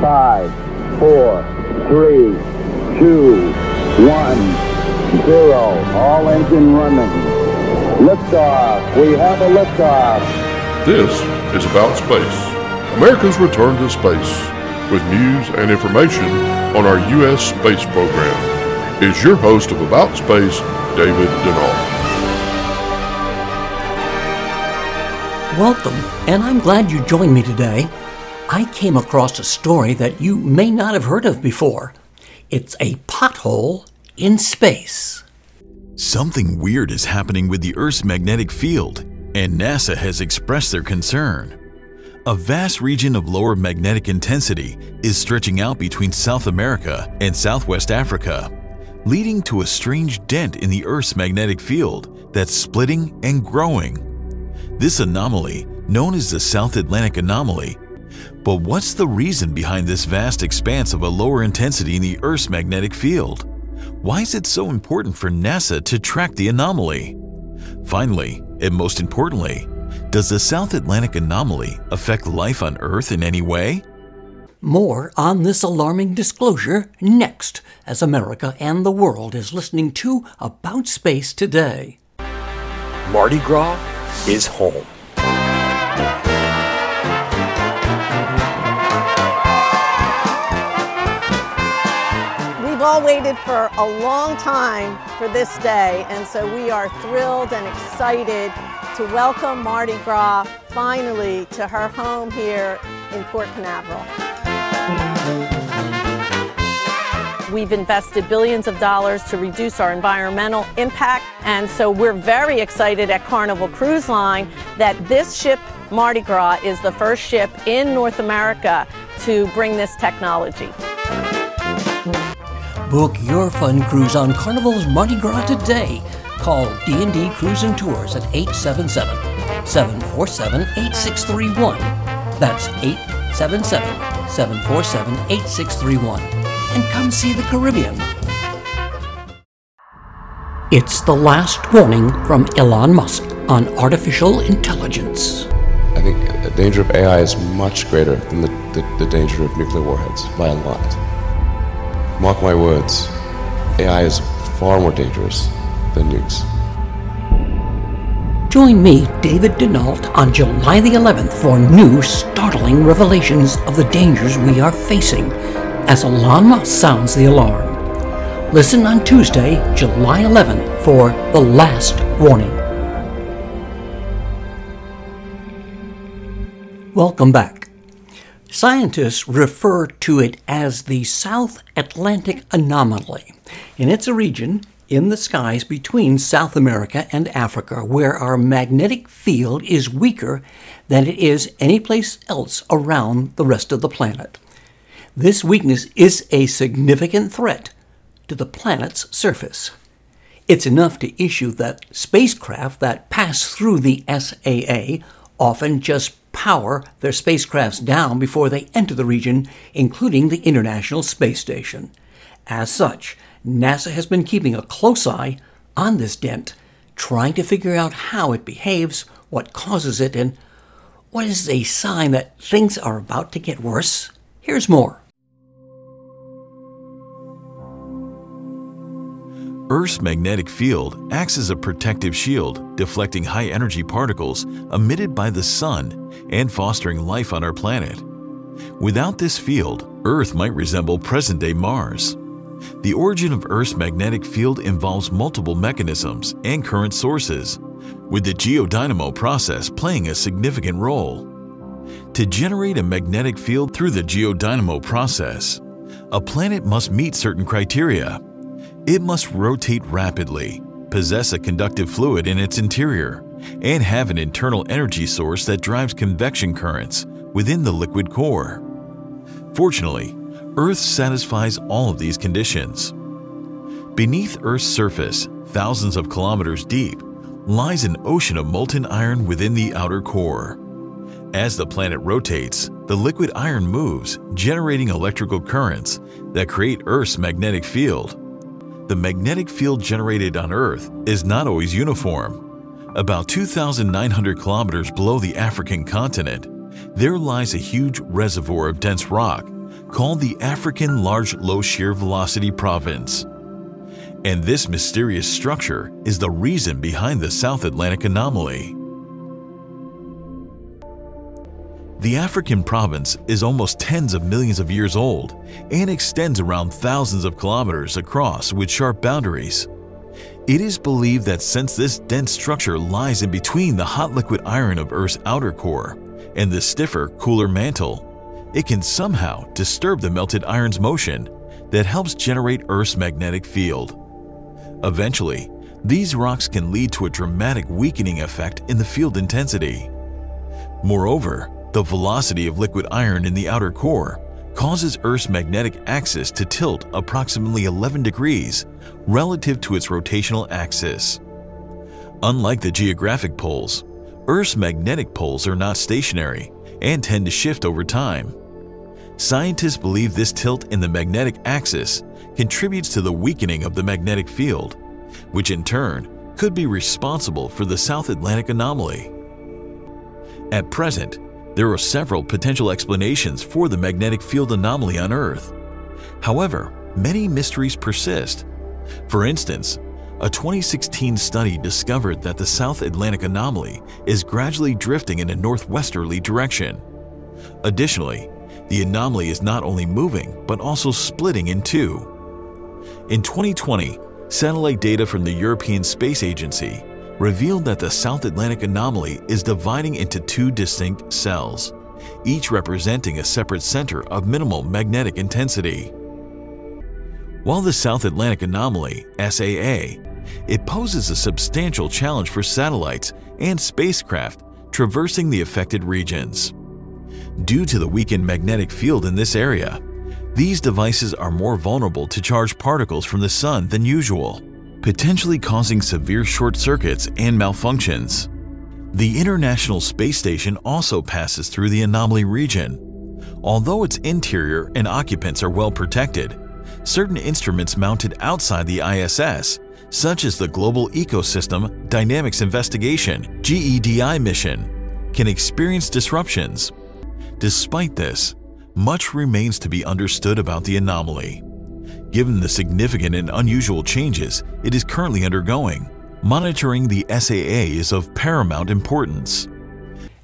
Five, four, three, two, one, zero. All engine running. Liftoff. We have a liftoff. This is About Space, America's return to space, with news and information on our U.S. space program. Is your host of About Space, David Denault. Welcome, and I'm glad you joined me today. I came across a story that you may not have heard of before. It's a pothole in space. Something weird is happening with the Earth's magnetic field, and NASA has expressed their concern. A vast region of lower magnetic intensity is stretching out between South America and Southwest Africa, leading to a strange dent in the Earth's magnetic field that's splitting and growing. This anomaly, known as the South Atlantic Anomaly, but what's the reason behind this vast expanse of a lower intensity in the Earth's magnetic field? Why is it so important for NASA to track the anomaly? Finally, and most importantly, does the South Atlantic anomaly affect life on Earth in any way? More on this alarming disclosure next as America and the world is listening to About Space Today. Mardi Gras is home. All waited for a long time for this day, and so we are thrilled and excited to welcome Mardi Gras finally to her home here in Port Canaveral. We've invested billions of dollars to reduce our environmental impact, and so we're very excited at Carnival Cruise Line that this ship, Mardi Gras, is the first ship in North America to bring this technology. Book your fun cruise on Carnival's Mardi Gras today. Call D&D Cruise and Tours at 877-747-8631. That's 877-747-8631. And come see the Caribbean. It's the last warning from Elon Musk on artificial intelligence. I think the danger of AI is much greater than the, the, the danger of nuclear warheads by a lot. Mark my words, AI is far more dangerous than nukes. Join me, David Denault, on July the 11th for new, startling revelations of the dangers we are facing as Elon Musk sounds the alarm. Listen on Tuesday, July 11th for The Last Warning. Welcome back. Scientists refer to it as the South Atlantic Anomaly, and it's a region in the skies between South America and Africa where our magnetic field is weaker than it is anyplace else around the rest of the planet. This weakness is a significant threat to the planet's surface. It's enough to issue that spacecraft that pass through the SAA often just power their spacecrafts down before they enter the region, including the International Space Station. As such, NASA has been keeping a close eye on this dent, trying to figure out how it behaves, what causes it, and what is a sign that things are about to get worse. Here's more. Earth's magnetic field acts as a protective shield, deflecting high energy particles emitted by the Sun and fostering life on our planet. Without this field, Earth might resemble present day Mars. The origin of Earth's magnetic field involves multiple mechanisms and current sources, with the geodynamo process playing a significant role. To generate a magnetic field through the geodynamo process, a planet must meet certain criteria it must rotate rapidly, possess a conductive fluid in its interior, and have an internal energy source that drives convection currents within the liquid core. Fortunately, Earth satisfies all of these conditions. Beneath Earth's surface, thousands of kilometers deep, lies an ocean of molten iron within the outer core. As the planet rotates, the liquid iron moves, generating electrical currents that create Earth's magnetic field the magnetic field generated on Earth is not always uniform. About 2,900 kilometers below the African continent, there lies a huge reservoir of dense rock called the African Large Low Shear Velocity Province. And this mysterious structure is the reason behind the South Atlantic anomaly. The African province is almost tens of millions of years old and extends around thousands of kilometers across with sharp boundaries. It is believed that since this dense structure lies in between the hot liquid iron of Earth's outer core and the stiffer, cooler mantle, it can somehow disturb the melted iron's motion that helps generate Earth's magnetic field. Eventually, these rocks can lead to a dramatic weakening effect in the field intensity. Moreover, the velocity of liquid iron in the outer core causes Earth's magnetic axis to tilt approximately 11 degrees relative to its rotational axis. Unlike the geographic poles, Earth's magnetic poles are not stationary and tend to shift over time. Scientists believe this tilt in the magnetic axis contributes to the weakening of the magnetic field, which in turn could be responsible for the South Atlantic anomaly. At present, there are several potential explanations for the magnetic field anomaly on Earth. However, many mysteries persist. For instance, a 2016 study discovered that the South Atlantic anomaly is gradually drifting in a northwesterly direction. Additionally, the anomaly is not only moving but also splitting in two. In 2020, satellite data from the European Space Agency revealed that the South Atlantic anomaly is dividing into two distinct cells, each representing a separate center of minimal magnetic intensity. While the South Atlantic anomaly, SAA, it poses a substantial challenge for satellites and spacecraft traversing the affected regions. Due to the weakened magnetic field in this area, these devices are more vulnerable to charged particles from the Sun than usual potentially causing severe short circuits and malfunctions. The International Space Station also passes through the anomaly region. Although its interior and occupants are well protected, certain instruments mounted outside the ISS, such as the Global Ecosystem Dynamics Investigation GEDI mission, can experience disruptions. Despite this, much remains to be understood about the anomaly. Given the significant and unusual changes it is currently undergoing, monitoring the SAA is of paramount importance.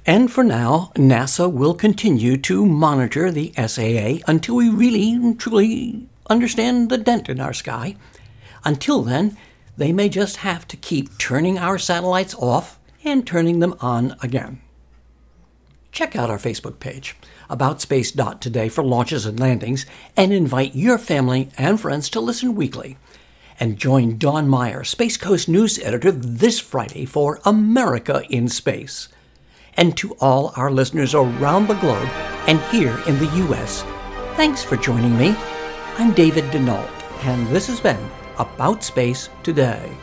And for now, NASA will continue to monitor the SAA until we really, truly understand the dent in our sky. Until then, they may just have to keep turning our satellites off and turning them on again. Check out our Facebook page aboutspace.today for launches and landings, and invite your family and friends to listen weekly. And join Don Meyer, Space Coast News Editor, this Friday for America in Space. And to all our listeners around the globe and here in the U.S., thanks for joining me. I'm David Denault, and this has been About Space Today.